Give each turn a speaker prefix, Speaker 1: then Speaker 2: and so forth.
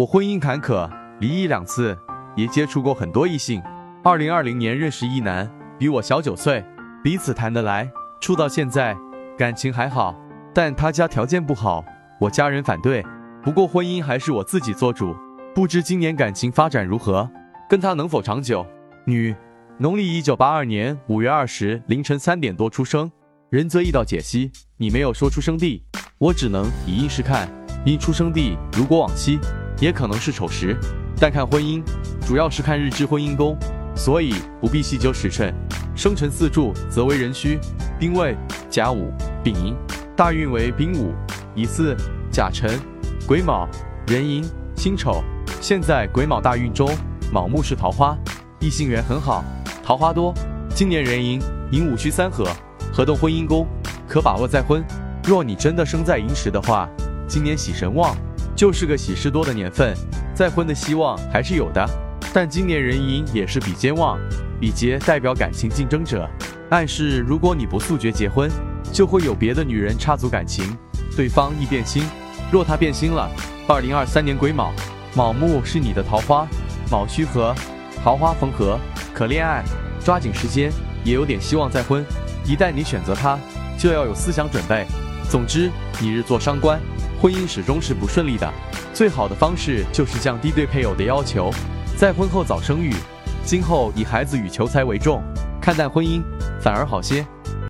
Speaker 1: 我婚姻坎坷，离异两次，也接触过很多异性。二零二零年认识一男，比我小九岁，彼此谈得来，处到现在，感情还好。但他家条件不好，我家人反对。不过婚姻还是我自己做主。不知今年感情发展如何，跟他能否长久？女，农历一九八二年五月二十凌晨三点多出生，仁则易道解析，你没有说出生地，我只能以应试看。因出生地如果往西，也可能是丑时。但看婚姻，主要是看日支婚姻宫，所以不必细究时辰。生辰四柱则为壬戌、丁未、甲午、丙寅，大运为丙午、乙巳、甲辰、癸卯、壬寅、辛丑。现在癸卯大运中，卯木是桃花，异性缘很好，桃花多。今年壬寅、寅午戌三合，合动婚姻宫，可把握再婚。若你真的生在寅时的话，今年喜神旺，就是个喜事多的年份，再婚的希望还是有的。但今年壬寅也是比肩旺，比劫代表感情竞争者，暗示如果你不速决结婚，就会有别的女人插足感情，对方易变心。若他变心了，二零二三年癸卯。卯木是你的桃花，卯戌合，桃花逢合，可恋爱，抓紧时间，也有点希望再婚。一旦你选择他，就要有思想准备。总之，你日做伤官，婚姻始终是不顺利的。最好的方式就是降低对配偶的要求，在婚后早生育，今后以孩子与求财为重，看待婚姻反而好些。